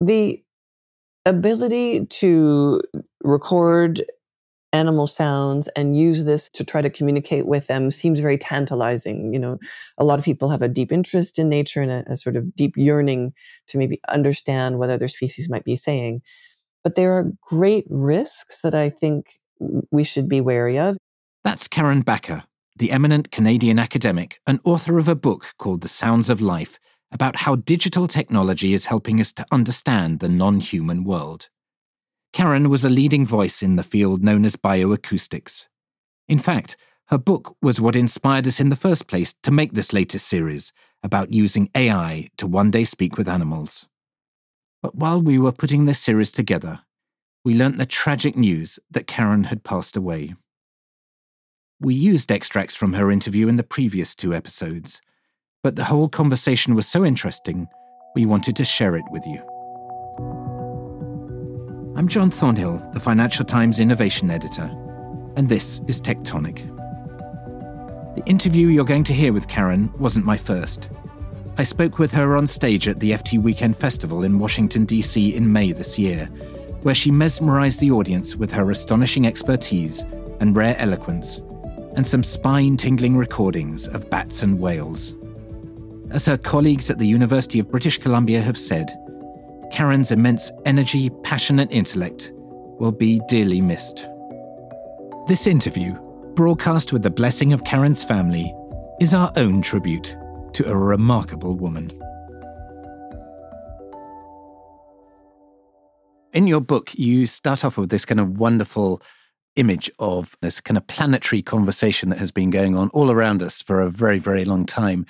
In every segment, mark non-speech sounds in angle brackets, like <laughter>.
the ability to record animal sounds and use this to try to communicate with them seems very tantalizing. You know, a lot of people have a deep interest in nature and a, a sort of deep yearning to maybe understand what other species might be saying. But there are great risks that I think we should be wary of. That's Karen Bakker, the eminent Canadian academic and author of a book called The Sounds of Life about how digital technology is helping us to understand the non human world. Karen was a leading voice in the field known as bioacoustics. In fact, her book was what inspired us in the first place to make this latest series about using AI to one day speak with animals. But while we were putting this series together, we learnt the tragic news that Karen had passed away. We used extracts from her interview in the previous two episodes, but the whole conversation was so interesting, we wanted to share it with you. I'm John Thornhill, the Financial Times Innovation Editor, and this is Tech Tonic. The interview you're going to hear with Karen wasn't my first. I spoke with her on stage at the FT Weekend Festival in Washington, D.C. in May this year, where she mesmerized the audience with her astonishing expertise and rare eloquence, and some spine tingling recordings of bats and whales. As her colleagues at the University of British Columbia have said, Karen's immense energy, passion, and intellect will be dearly missed. This interview, broadcast with the blessing of Karen's family, is our own tribute to a remarkable woman. In your book, you start off with this kind of wonderful image of this kind of planetary conversation that has been going on all around us for a very, very long time,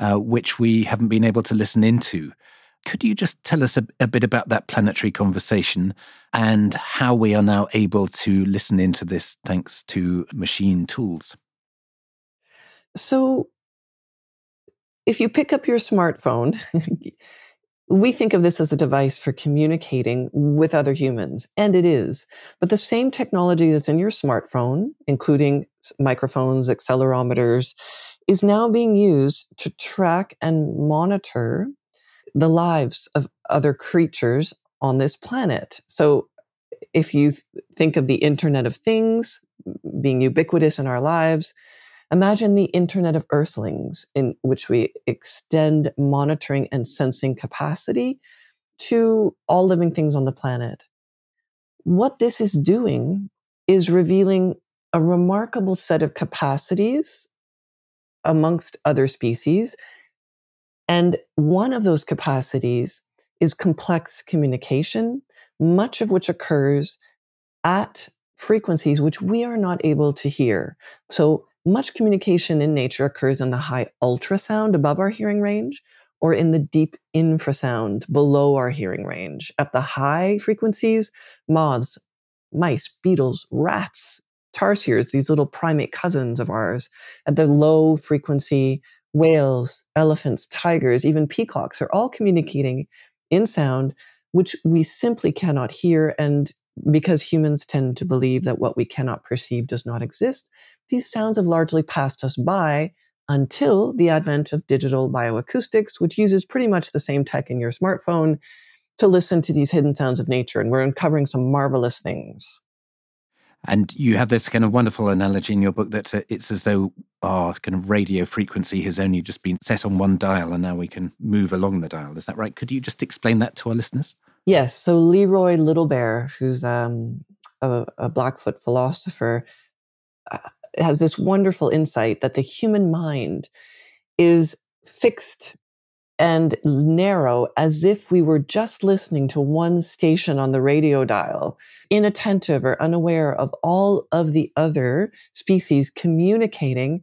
uh, which we haven't been able to listen into. Could you just tell us a, a, bit about that planetary conversation and how we are now able to listen into this thanks to machine tools? So, if you pick up your smartphone, <laughs> we think of this as a device for communicating with other humans, and it is. But the same technology that's in your smartphone, including microphones, accelerometers, is now being used to track and monitor the lives of other creatures on this planet. So if you think of the Internet of Things being ubiquitous in our lives, imagine the Internet of Earthlings, in which we extend monitoring and sensing capacity to all living things on the planet. What this is doing is revealing a remarkable set of capacities amongst other species and one of those capacities is complex communication, much of which occurs at frequencies which we are not able to hear. So much communication in nature occurs in the high ultrasound above our hearing range or in the deep infrasound below our hearing range. At the high frequencies, moths, mice, beetles, rats, tarsiers, these little primate cousins of ours. At the low frequency, whales, elephants, tigers, even peacocks are all communicating in sound, which we simply cannot hear. And because humans tend to believe that what we cannot perceive does not exist, these sounds have largely passed us by until the advent of digital bioacoustics, which uses pretty much the same tech in your smartphone to listen to these hidden sounds of nature. And we're uncovering some marvelous things. And you have this kind of wonderful analogy in your book that uh, it's as though our kind of radio frequency has only just been set on one dial and now we can move along the dial. Is that right? Could you just explain that to our listeners? Yes. So Leroy Little Bear, who's um, a, a, Blackfoot philosopher, uh, has this wonderful insight that the human mind is fixed and narrow as if we were just listening to one station on the radio dial, inattentive or unaware of all of the other species communicating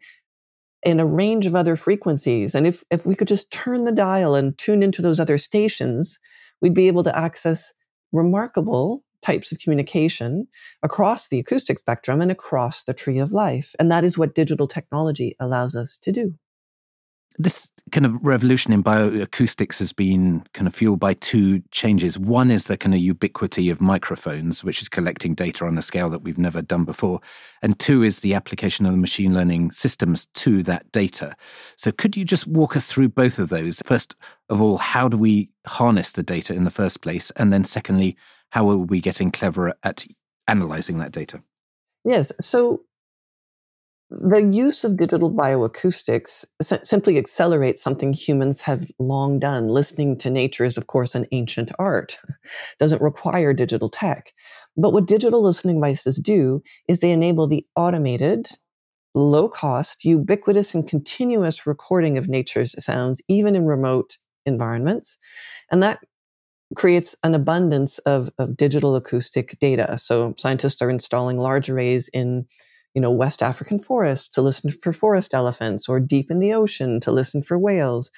in a range of other frequencies. And if, if we could just turn the dial and tune into those other stations, we'd be able to access remarkable types of communication across the acoustic spectrum and across the tree of life. And that is what digital technology allows us to do. This kind of revolution in bioacoustics has been kind of fueled by two changes. One is the kind of ubiquity of microphones, which is collecting data on a scale that we've never done before. And two is the application of the machine learning systems to that data. So could you just walk us through both of those? First of all, how do we harness the data in the first place? And then secondly, how are we getting cleverer at analyzing that data? Yes. So the use of digital bioacoustics simply accelerates something humans have long done. Listening to nature is, of course, an ancient art, <laughs> doesn't require digital tech. But what digital listening devices do is they enable the automated, low cost, ubiquitous, and continuous recording of nature's sounds, even in remote environments. And that creates an abundance of, of digital acoustic data. So scientists are installing large arrays in you know, West African forests to listen for forest elephants or deep in the ocean to listen for whales.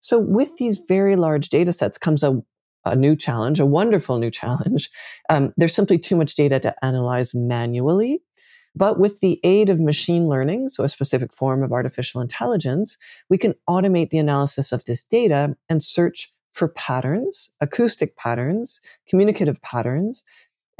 So with these very large data sets comes a, a new challenge, a wonderful new challenge. <laughs> Um, there's simply too much data to analyze manually. But with the aid of machine learning, so a specific form of artificial intelligence, we can automate the analysis of this data and search for patterns, acoustic patterns, communicative patterns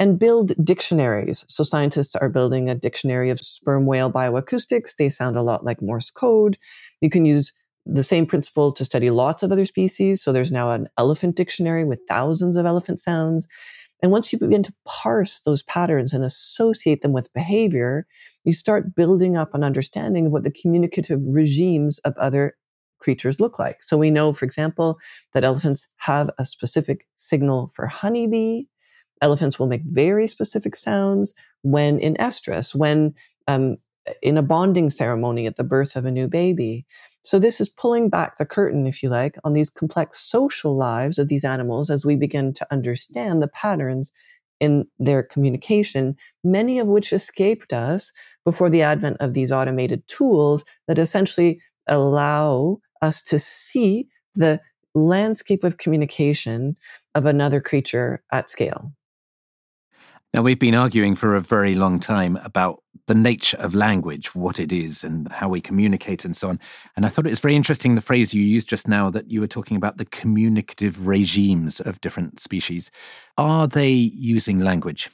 and build dictionaries. So scientists are building a dictionary of sperm whale bioacoustics. They sound a lot like Morse code. You can use the same principle to study lots of other species. So there's now an elephant dictionary with thousands of elephant sounds. And once you begin to parse those patterns and associate them with behavior, you start building up an understanding of what the communicative regimes of other creatures look like. So we know, for example, that elephants have a specific signal for honeybee. Elephants will make very specific sounds when in estrus, when um, in a bonding ceremony at the birth of a new baby. So this is pulling back the curtain, if you like, on these complex social lives of these animals as we begin to understand the patterns in their communication, many of which escaped us before the advent of these automated tools that essentially allow us to see the landscape of communication of another creature at scale. Now, we've been arguing for a very long time about the nature of language, what it is, and how we communicate, and so on. And I thought it was very interesting the phrase you used just now that you were talking about the communicative regimes of different species. Are they using language?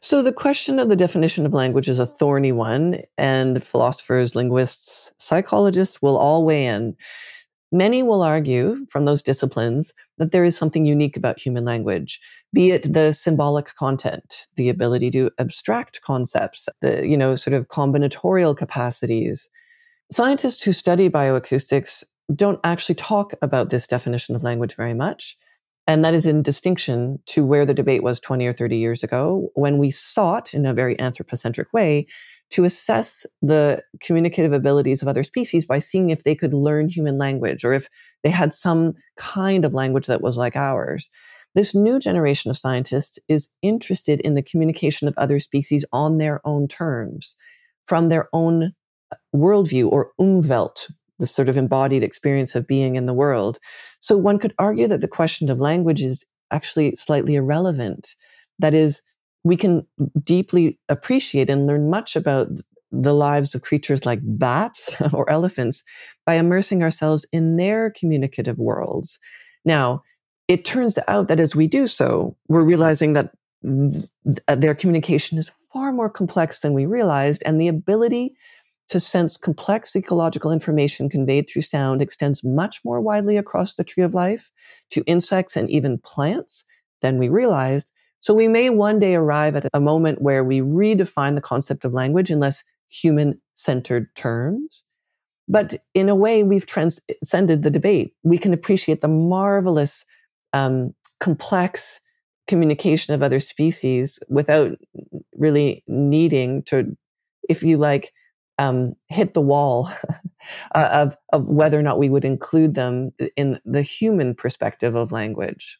So, the question of the definition of language is a thorny one, and philosophers, linguists, psychologists will all weigh in. Many will argue from those disciplines that there is something unique about human language, be it the symbolic content, the ability to abstract concepts, the, you know, sort of combinatorial capacities. Scientists who study bioacoustics don't actually talk about this definition of language very much. And that is in distinction to where the debate was 20 or 30 years ago when we sought in a very anthropocentric way to assess the communicative abilities of other species by seeing if they could learn human language or if they had some kind of language that was like ours. This new generation of scientists is interested in the communication of other species on their own terms, from their own uh, worldview or umwelt, the sort of embodied experience of being in the world. So one could argue that the question of language is actually slightly irrelevant. That is, we can deeply appreciate and learn much about the lives of creatures like bats <laughs> or elephants by immersing ourselves in their communicative worlds. Now, it turns out that as we do so, we're realizing that uh, their communication is far more complex than we realized, and the ability to sense complex ecological information conveyed through sound extends much more widely across the tree of life to insects and even plants than we realized. So we may one day arrive at a moment where we redefine the concept of language in less human centered terms. But in a way, we've transcended the debate. We can appreciate the marvelous, um, complex communication of other species without really needing to, if you like, um, hit the wall <laughs> of of whether or not we would include them in the human perspective of language.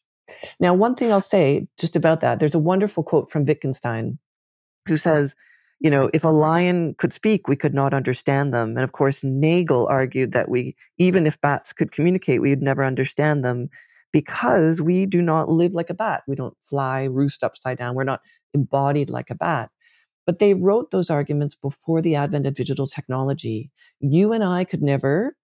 Now, one thing I'll say just about that, there's a wonderful quote from Wittgenstein who says, you know, if a lion could speak, we could not understand them. And of course, Nagel argued that we, even if bats could communicate, we would never understand them because we do not live like a bat. We don't fly, roost upside down. We're not embodied like a bat. But they wrote those arguments before the advent of digital technology. You and I could never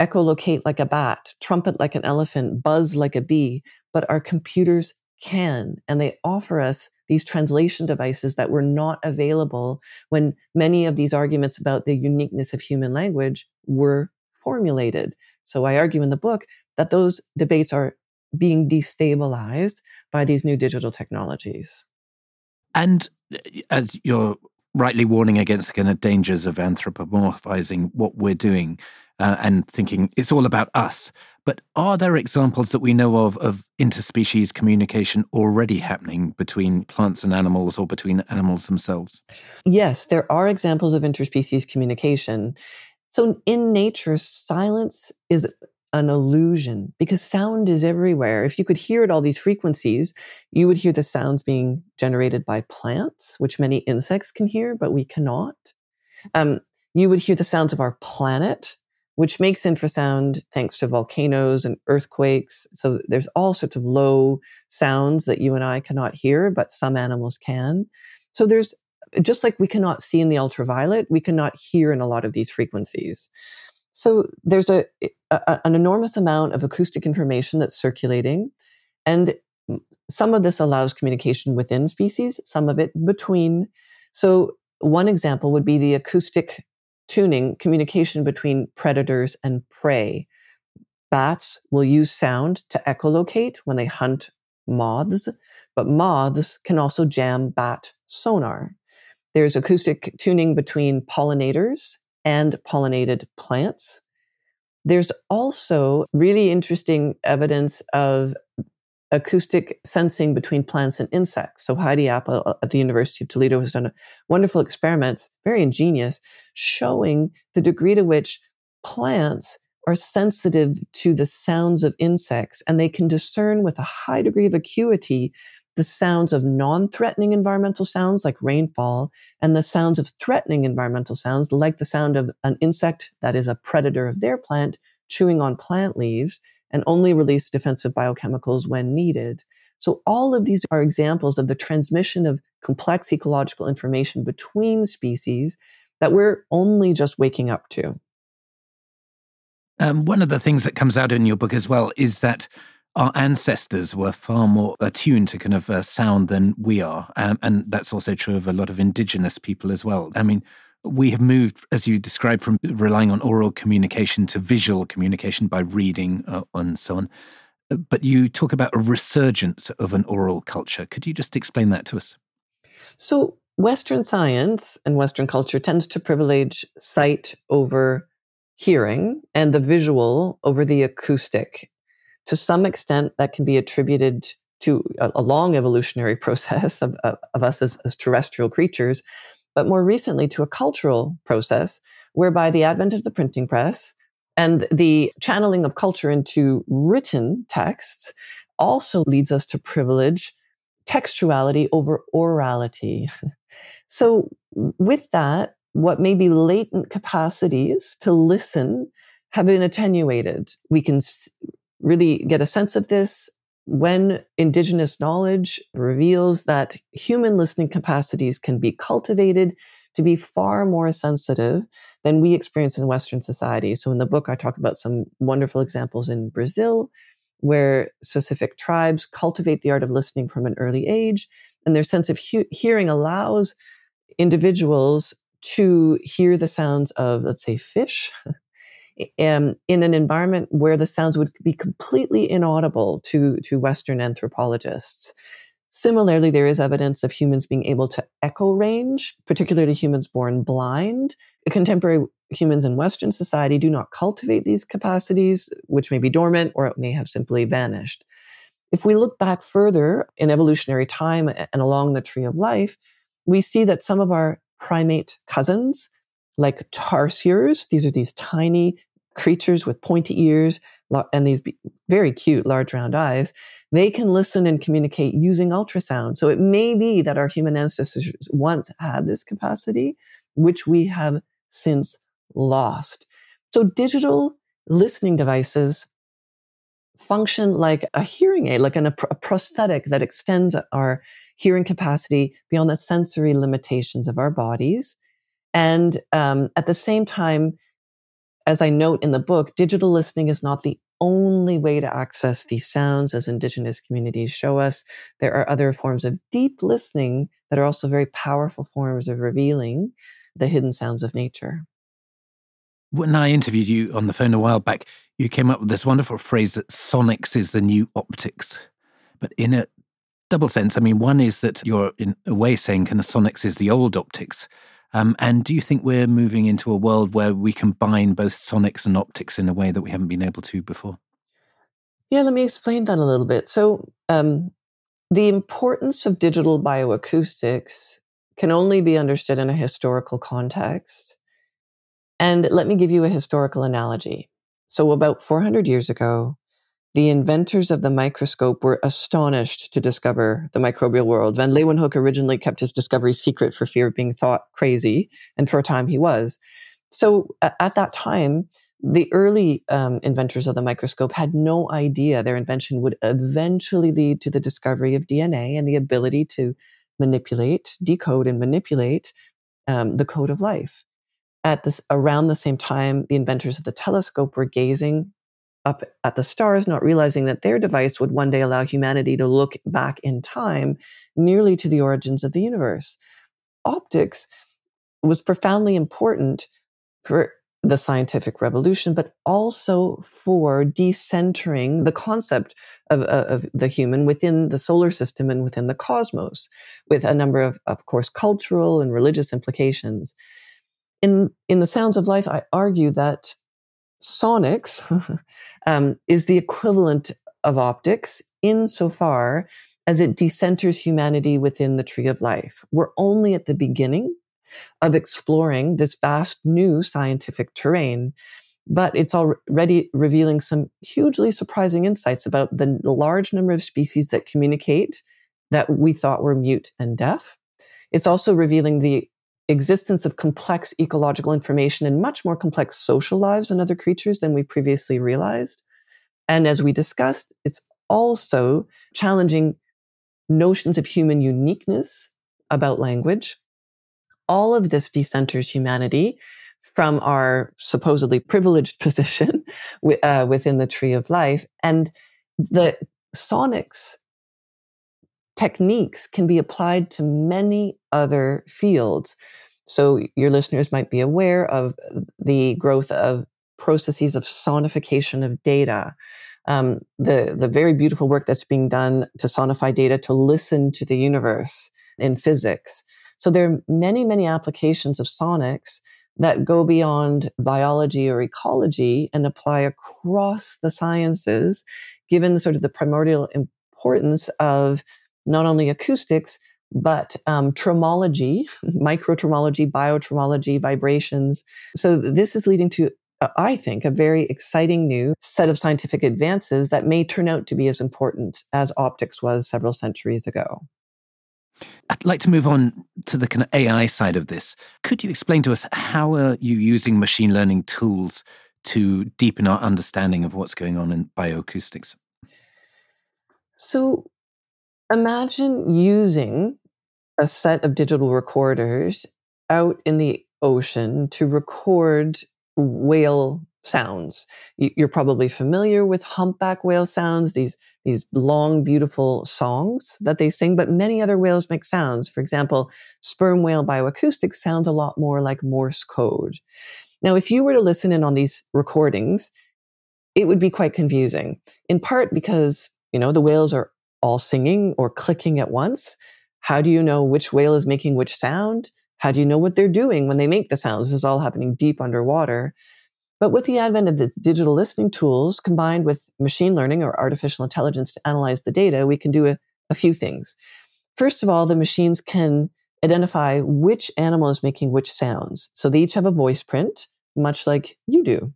echolocate like a bat, trumpet like an elephant, buzz like a bee, but our computers can. And they offer us these translation devices that were not available when many of these arguments about the uniqueness of human language were formulated. So I argue in the book that those debates are being destabilized by these new digital technologies. And uh, as you're rightly warning against the kind of dangers of anthropomorphizing what we're doing uh, and thinking it's all about us. But are there examples that we know of of interspecies communication already happening between plants and animals or between animals themselves? Yes, there are examples of interspecies communication. So in nature, silence is an illusion because sound is everywhere. If you could hear at all these frequencies, you would hear the sounds being generated by plants, which many insects can hear, but we cannot. Um, you would hear the sounds of our planet, which makes infrasound thanks to volcanoes and earthquakes. So there's all sorts of low sounds that you and I cannot hear, but some animals can. So there's just like we cannot see in the ultraviolet, we cannot hear in a lot of these frequencies. So there's a, a, an enormous amount of acoustic information that's circulating, and some of this allows communication within species, some of it between. So one example would be the acoustic tuning communication between predators and prey. Bats will use sound to echolocate when they hunt moths, but moths can also jam bat sonar. There's acoustic tuning between pollinators and pollinated plants. There's also really interesting evidence of acoustic sensing between plants and insects. So Heidi Appel uh, at the University of Toledo has done wonderful experiments, very ingenious, showing the degree to which plants are sensitive to the sounds of insects and they can discern with a high degree of acuity the sounds of non-threatening environmental sounds like rainfall and the sounds of threatening environmental sounds like the sound of an insect that is a predator of their plant chewing on plant leaves and only release defensive biochemicals when needed. So all of these are examples of the transmission of complex ecological information between species that we're only just waking up to. Um, one of the things that comes out in your book as well is that our ancestors were far more attuned to kind of uh, sound than we are. Um, and that's also true of a lot of indigenous people as well. I mean, we have moved, as you described, from relying on oral communication to visual communication by reading uh, and so on. But you talk about a resurgence of an oral culture. Could you just explain that to us? So, Western science and Western culture tends to privilege sight over hearing and the visual over the acoustic to some extent that can be attributed to a, a long evolutionary <laughs> process of, of, of us as, as terrestrial creatures, but more recently to a cultural process whereby the advent of the printing press and the channeling of culture into written texts also leads us to privilege textuality over orality. <laughs> so with that, what may be latent capacities to listen have been attenuated. We can really get a sense of this when indigenous knowledge reveals that human listening capacities can be cultivated to be far more sensitive than we experience in Western society. So in the book, I talk about some wonderful examples in Brazil where specific tribes cultivate the art of listening from an early age and their sense of he- hearing allows individuals to hear the sounds of, let's say, fish <laughs> um, in an environment where the sounds would be completely inaudible to, to Western anthropologists. Similarly, there is evidence of humans being able to echo range, particularly humans born blind. Contemporary humans in Western society do not cultivate these capacities, which may be dormant or it may have simply vanished. If we look back further in evolutionary time and along the tree of life, we see that some of our primate cousins like tarsiers. These are these tiny creatures with pointy ears and these very cute large round eyes. They can listen and communicate using ultrasound. So it may be that our human ancestors once had this capacity, which we have since lost. So digital listening devices function like a hearing aid, like an, a prosthetic that extends our hearing capacity beyond the sensory limitations of our bodies and um, at the same time as I note in the book, digital listening is not the only way to access these sounds as indigenous communities show us. There are other forms of deep listening that are also very powerful forms of revealing the hidden sounds of nature. When I interviewed you on the phone a while back, you came up with this wonderful phrase that sonics is the new optics. But in a double sense, I mean, one is that you're in a way saying kind of sonics is the old optics. Um, and do you think we're moving into a world where we combine both sonics and optics in a way that we haven't been able to before? Yeah, let me explain that a little bit. So, um, the importance of digital bioacoustics can only be understood in a historical context. And let me give you a historical analogy. So, about 400 years ago, the inventors of the microscope were astonished to discover the microbial world. Van Leeuwenhoek originally kept his discovery secret for fear of being thought crazy, and for a time he was. So at that time, the early um, inventors of the microscope had no idea their invention would eventually lead to the discovery of DNA and the ability to manipulate, decode, and manipulate um, the code of life. At this, around the same time, the inventors of the telescope were gazing up at the stars, not realizing that their device would one day allow humanity to look back in time nearly to the origins of the universe. Optics was profoundly important for the scientific revolution, but also for decentering the concept of, uh, of, the human within the solar system and within the cosmos, with a number of, of course, cultural and religious implications. In, in The Sounds of Life, I argue that sonics <laughs> um, is the equivalent of optics insofar as it decenters humanity within the tree of life. We're only at the beginning of exploring this vast new scientific terrain, but it's already revealing some hugely surprising insights about the large number of species that communicate that we thought were mute and deaf. It's also revealing the existence of complex ecological information and much more complex social lives in other creatures than we previously realized. And as we discussed, it's also challenging notions of human uniqueness about language. All of this decenters humanity from our supposedly privileged <laughs> position uh, within the tree of life. And the sonics techniques can be applied to many other fields. So your listeners might be aware of the growth of processes of sonification of data. Um, the the very beautiful work that's being done to sonify data to listen to the universe in physics. So there are many many applications of sonics that go beyond biology or ecology and apply across the sciences, given sort of the primordial importance of not only acoustics, but um, tremology, <laughs> microtremology, biotremology, vibrations. So this is leading to, uh, I think, a very exciting new set of scientific advances that may turn out to be as important as optics was several centuries ago. I'd like to move on to the kind of AI side of this. Could you explain to us how are you using machine learning tools to deepen our understanding of what's going on in bioacoustics? So Imagine using a set of digital recorders out in the ocean to record whale sounds. You're probably familiar with humpback whale sounds, these, these long, beautiful songs that they sing, but many other whales make sounds. For example, sperm whale bioacoustics sounds a lot more like Morse code. Now, if you were to listen in on these recordings, it would be quite confusing, in part because, you know, the whales are all singing or clicking at once? How do you know which whale is making which sound? How do you know what they're doing when they make the sounds? This is all happening deep underwater. But with the advent of the digital listening tools combined with machine learning or artificial intelligence to analyze the data, we can do a, a few things. First of all, the machines can identify which animal is making which sounds. So they each have a voice print, much like you do.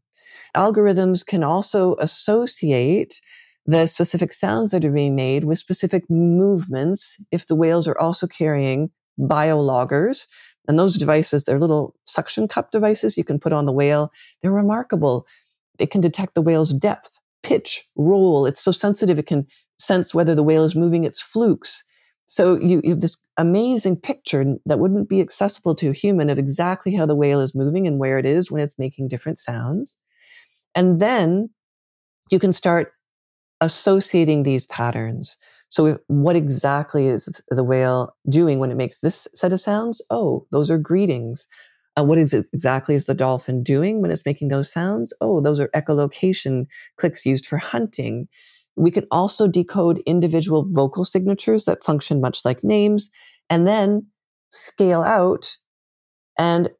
Algorithms can also associate the specific sounds that are being made with specific movements if the whales are also carrying biologgers. And those devices, they're little suction cup devices you can put on the whale. They're remarkable. It can detect the whale's depth, pitch, roll. It's so sensitive, it can sense whether the whale is moving its flukes. So you, you have this amazing picture that wouldn't be accessible to a human of exactly how the whale is moving and where it is when it's making different sounds. And then you can start associating these patterns. So what exactly is the whale doing when it makes this set of sounds? Oh, those are greetings. Uh, what is exactly is the dolphin doing when it's making those sounds? Oh, those are echolocation clicks used for hunting. We can also decode individual vocal signatures that function much like names and then scale out and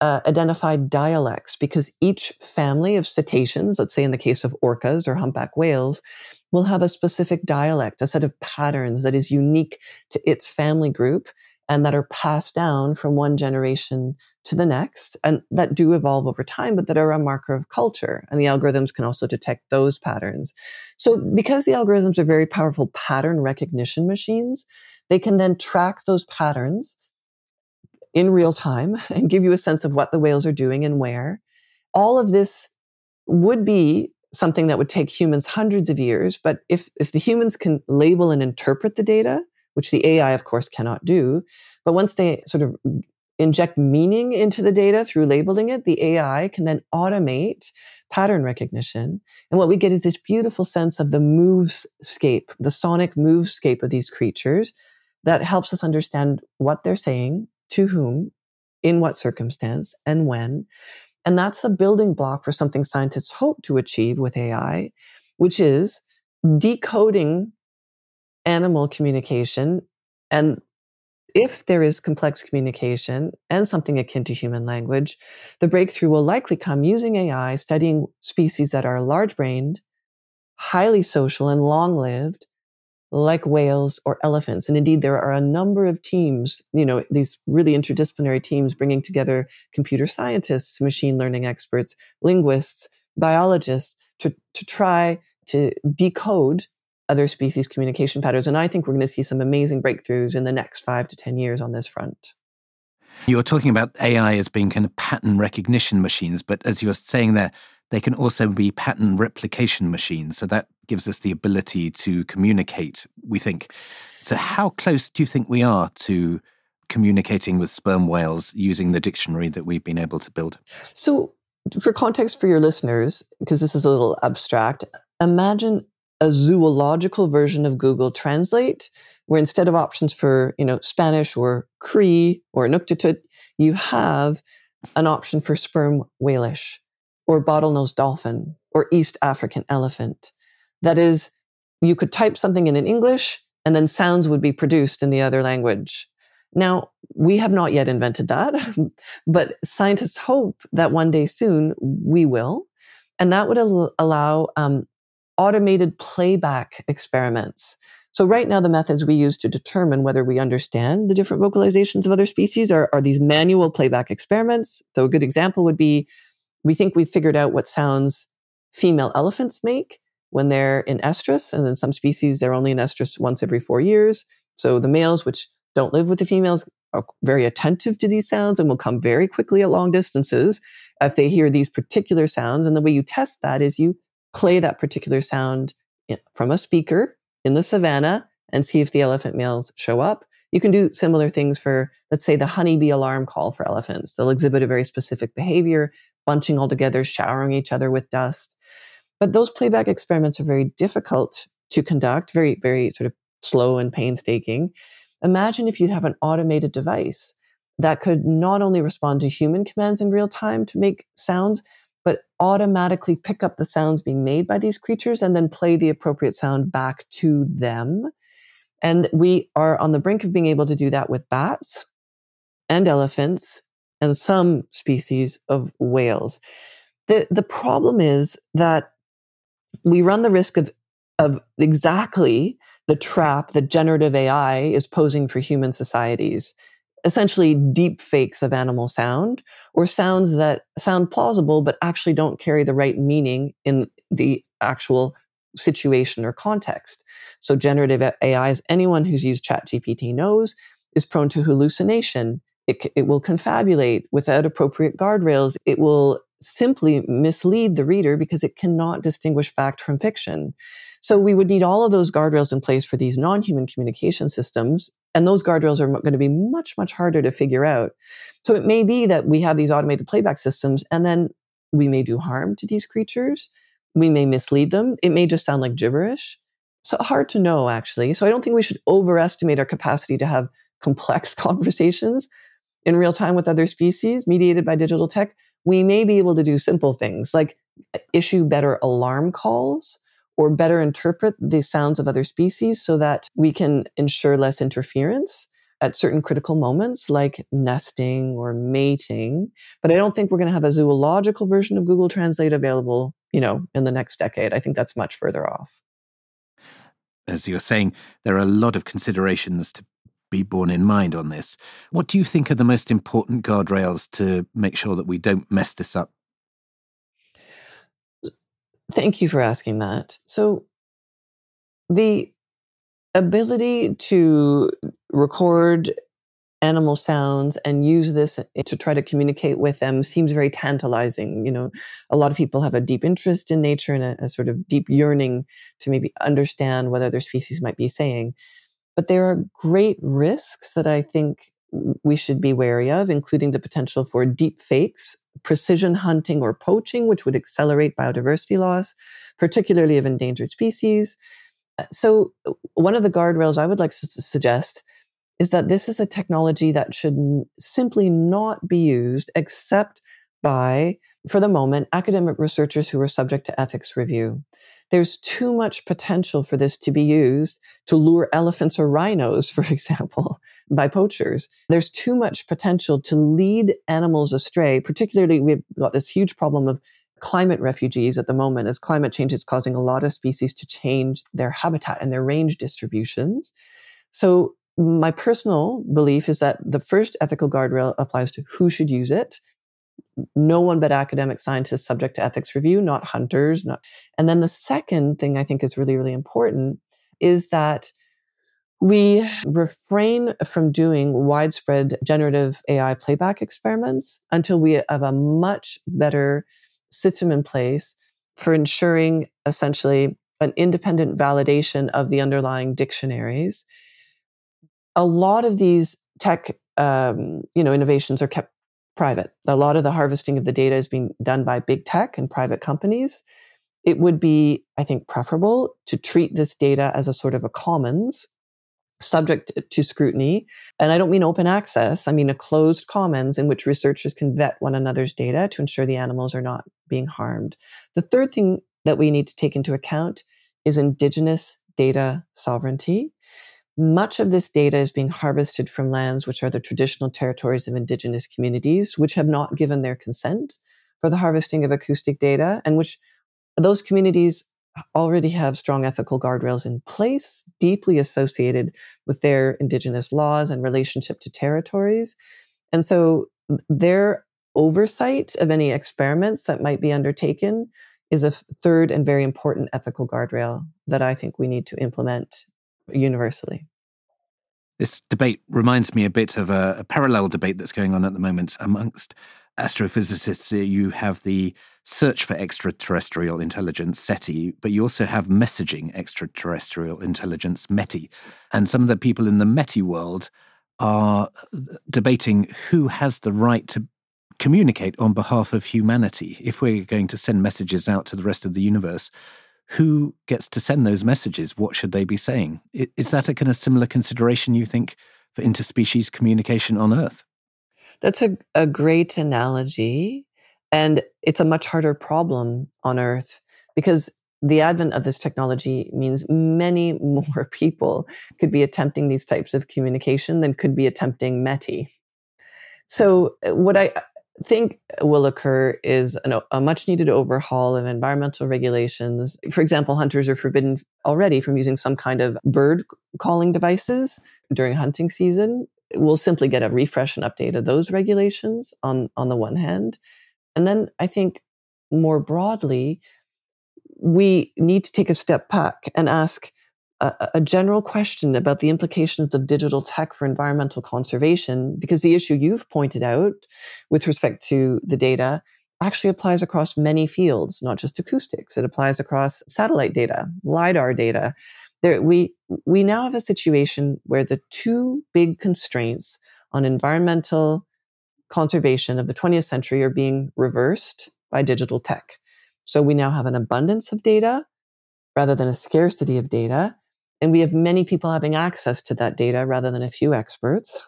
uh, identify dialects because each family of cetaceans, let's say in the case of orcas or humpback whales, will have a specific dialect, a set of patterns that is unique to its family group and that are passed down from one generation to the next and that do evolve over time, but that are a marker of culture. And the algorithms can also detect those patterns. So because the algorithms are very powerful pattern recognition machines, they can then track those patterns in real time <laughs> and give you a sense of what the whales are doing and where. All of this would be something that would take humans hundreds of years. But if, if the humans can label and interpret the data, which the AI, of course, cannot do, but once they sort of inject meaning into the data through labeling it, the AI can then automate pattern recognition. And what we get is this beautiful sense of the movescape, the sonic movescape of these creatures that helps us understand what they're saying, to whom, in what circumstance, and when. And that's a building block for something scientists hope to achieve with AI, which is decoding animal communication. And if there is complex communication and something akin to human language, the breakthrough will likely come using AI, studying species that are large brained, highly social, and long lived, like whales or elephants. And indeed, there are a number of teams, you know, these really interdisciplinary teams bringing together computer scientists, machine learning experts, linguists, biologists to, to try to decode other species communication patterns. And I think we're going to see some amazing breakthroughs in the next five to 10 years on this front. You're talking about AI as being kind of pattern recognition machines, but as you're saying there, they can also be pattern replication machines. So that gives us the ability to communicate, we think. So, how close do you think we are to communicating with sperm whales using the dictionary that we've been able to build? So, for context for your listeners, because this is a little abstract, imagine a zoological version of Google Translate, where instead of options for, you know, Spanish or Cree or Inuktitut, you have an option for sperm whalish or bottlenose dolphin or East African elephant. That is, you could type something in in English and then sounds would be produced in the other language. Now, we have not yet invented that, <laughs> but scientists hope that one day soon we will. And that would al- allow um, automated playback experiments. So right now, the methods we use to determine whether we understand the different vocalizations of other species are, are these manual playback experiments. So a good example would be, we think we've figured out what sounds female elephants make when they're in estrus. And in some species, they're only in estrus once every four years. So the males, which don't live with the females, are very attentive to these sounds and will come very quickly at long distances if they hear these particular sounds. And the way you test that is you play that particular sound from a speaker in the savannah and see if the elephant males show up. You can do similar things for, let's say, the honeybee alarm call for elephants. They'll exhibit a very specific behavior, bunching all together, showering each other with dust. But those playback experiments are very difficult to conduct, very, very sort of slow and painstaking. Imagine if you have an automated device that could not only respond to human commands in real time to make sounds, but automatically pick up the sounds being made by these creatures and then play the appropriate sound back to them. And we are on the brink of being able to do that with bats and elephants and some species of whales. The, the problem is that we run the risk of, of exactly the trap that generative AI is posing for human societies essentially deep fakes of animal sound or sounds that sound plausible but actually don't carry the right meaning in the actual situation or context. So generative AI, as anyone who's used ChatGPT knows, is prone to hallucination. It, it will confabulate without appropriate guardrails. It will simply mislead the reader because it cannot distinguish fact from fiction. So we would need all of those guardrails in place for these non-human communication systems. And those guardrails are going to be much, much harder to figure out. So it may be that we have these automated playback systems and then we may do harm to these creatures. We may mislead them. It may just sound like gibberish. So hard to know, actually. So I don't think we should overestimate our capacity to have complex <laughs> conversations in real time with other species mediated by digital tech. We may be able to do simple things like uh, issue better alarm calls or better interpret the sounds of other species so that we can ensure less interference at certain critical moments like nesting or mating. But I don't think we're going to have a zoological version of Google Translate available, you know, in the next decade. I think that's much further off. As you're saying, there are a lot of considerations to be borne in mind on this. What do you think are the most important guardrails to make sure that we don't mess this up? Thank you for asking that. So, the ability to record animal sounds and use this to try to communicate with them seems very tantalizing. You know, a lot of people have a deep interest in nature and a, a, sort of deep yearning to maybe understand what other species might be saying. But there are great risks that I think we should be wary of, including the potential for deep fakes, precision hunting or poaching, which would accelerate biodiversity loss, particularly of endangered species. Uh, so, uh, one of the guardrails I would like to suggest is that this is a technology that should simply not be used except by, for the moment, academic researchers who are subject to ethics review. There's too much potential for this to be used to lure elephants or rhinos, <laughs> for example, by poachers. There's too much potential to lead animals astray, particularly we've got this huge problem of climate refugees at the moment as climate change is causing a lot of species to change their habitat and their range distributions. So my personal belief is that the first ethical guardrail applies to who should use it. No one but academic scientists subject to ethics review, not hunters. Not. And then the second thing I think is really, really important is that we refrain from doing widespread generative AI playback experiments until we have a much better system in place for ensuring essentially an independent validation of the underlying dictionaries. A lot of these tech, um, you know, innovations are kept private. A lot of the harvesting of the data is being done by big tech and private companies. It would be, I think, preferable to treat this data as a sort of a commons subject to scrutiny. And I don't mean open access, I mean a closed commons in which researchers can vet one another's data to ensure the animals are not being harmed. The third thing that we need to take into account is indigenous data sovereignty. Much of this data is being harvested from lands which are the traditional territories of indigenous communities, which have not given their consent for the harvesting of acoustic data, and which those communities already have strong ethical guardrails in place, deeply associated with their indigenous laws and relationship to territories. And so their oversight of any experiments that might be undertaken is a third and very important ethical guardrail that I think we need to implement universally. This debate reminds me a bit of a, a parallel debate that's going on at the moment amongst astrophysicists, uh, you have the search for extraterrestrial intelligence, SETI, but you also have messaging extraterrestrial intelligence, METI. And some of the people in the METI world are debating who has the right to communicate on behalf of humanity. If we're going to send messages out to the rest of the universe, who gets to send those messages? What should they be saying? Is that a kind of similar consideration, you think, for interspecies communication on Earth? That's a, a great analogy. And it's a much harder problem on Earth because the advent of this technology means many <laughs> more people could be attempting these types of communication than could be attempting METI. So, uh, what I think will occur is an, a much needed overhaul of environmental regulations. For example, hunters are forbidden already from using some kind of bird calling devices during hunting season we'll simply get a refresh and update of those regulations on, on the one hand. And then I think more broadly, we need to take a step back and ask a, a, general question about the implications of digital tech for environmental conservation, because the issue you've pointed out with respect to the data actually applies across many fields, not just acoustics. It applies across satellite data, LIDAR data, there, we, we now have a situation where the two big constraints on environmental conservation of the 20th century are being reversed by digital tech. So we now have an abundance of data rather than a scarcity of data. And we have many people having access to that data rather than a few experts.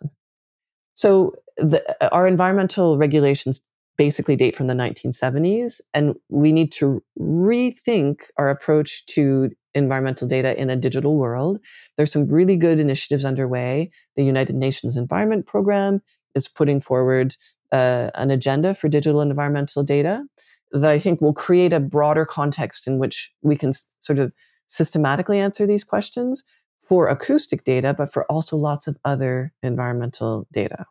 So the, our environmental regulations basically date from the 1970s, and we need to rethink our approach to environmental data in a digital world. There's some really good initiatives underway. The United Nations Environment Program is putting forward uh, an agenda for digital environmental data that I think will create a broader context in which we can sort of systematically answer these questions for acoustic data, but for also lots of other environmental data.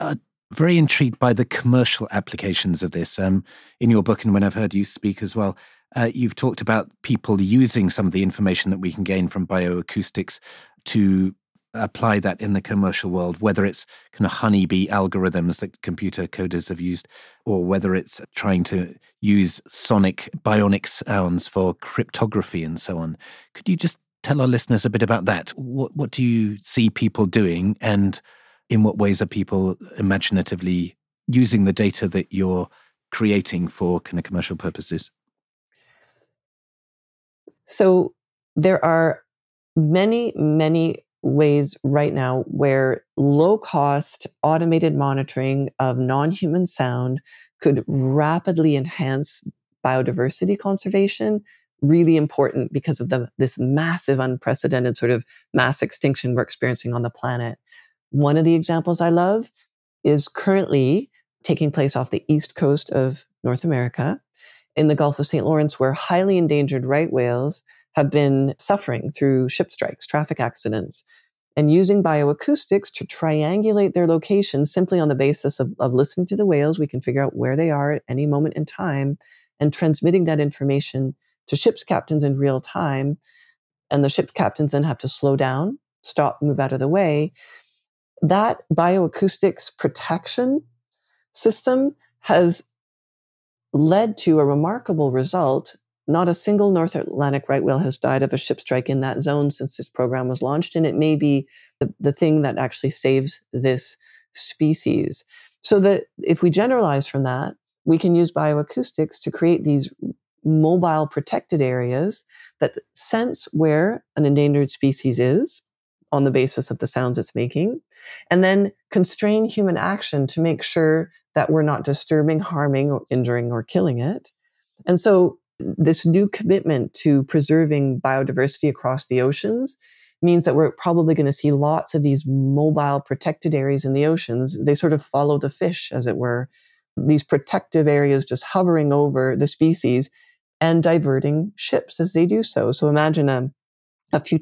Uh, very intrigued by the commercial applications of this. Um, in your book, and when I've heard you speak as well, uh, you've talked about people using some of the information that we can gain from bioacoustics to apply that in the commercial world, whether it's kind of honeybee algorithms that computer coders have used, or whether it's trying to use sonic bionic sounds for cryptography and so on. Could you just tell our listeners a bit about that? What what do you see people doing, and in what ways are people imaginatively using the data that you're creating for kind of commercial purposes? So there are many, many ways right now where low cost automated monitoring of non human sound could rapidly enhance biodiversity conservation. Really important because of the, this massive, unprecedented sort of mass extinction we're experiencing on the planet. One of the examples I love is currently taking place off the east coast of North America in the Gulf of St. Lawrence, where highly endangered right whales have been suffering through ship strikes, traffic accidents, and using bioacoustics to triangulate their location simply on the basis of, of listening to the whales. We can figure out where they are at any moment in time and transmitting that information to ship's captains in real time. And the ship captains then have to slow down, stop, move out of the way. That bioacoustics protection system has led to a remarkable result. Not a single North Atlantic right whale has died of a ship strike in that zone since this program was launched. And it may be the, the thing that actually saves this species. So that if we generalize from that, we can use bioacoustics to create these mobile protected areas that sense where an endangered species is on the basis of the sounds it's making, and then constrain human action to make sure that we're not disturbing, harming, or injuring, or killing it. And so, this new commitment to preserving biodiversity across the oceans means that we're probably going to see lots of these mobile protected areas in the oceans. They sort of follow the fish, as it were, these protective areas just hovering over the species and diverting ships as they do so. So imagine a, a future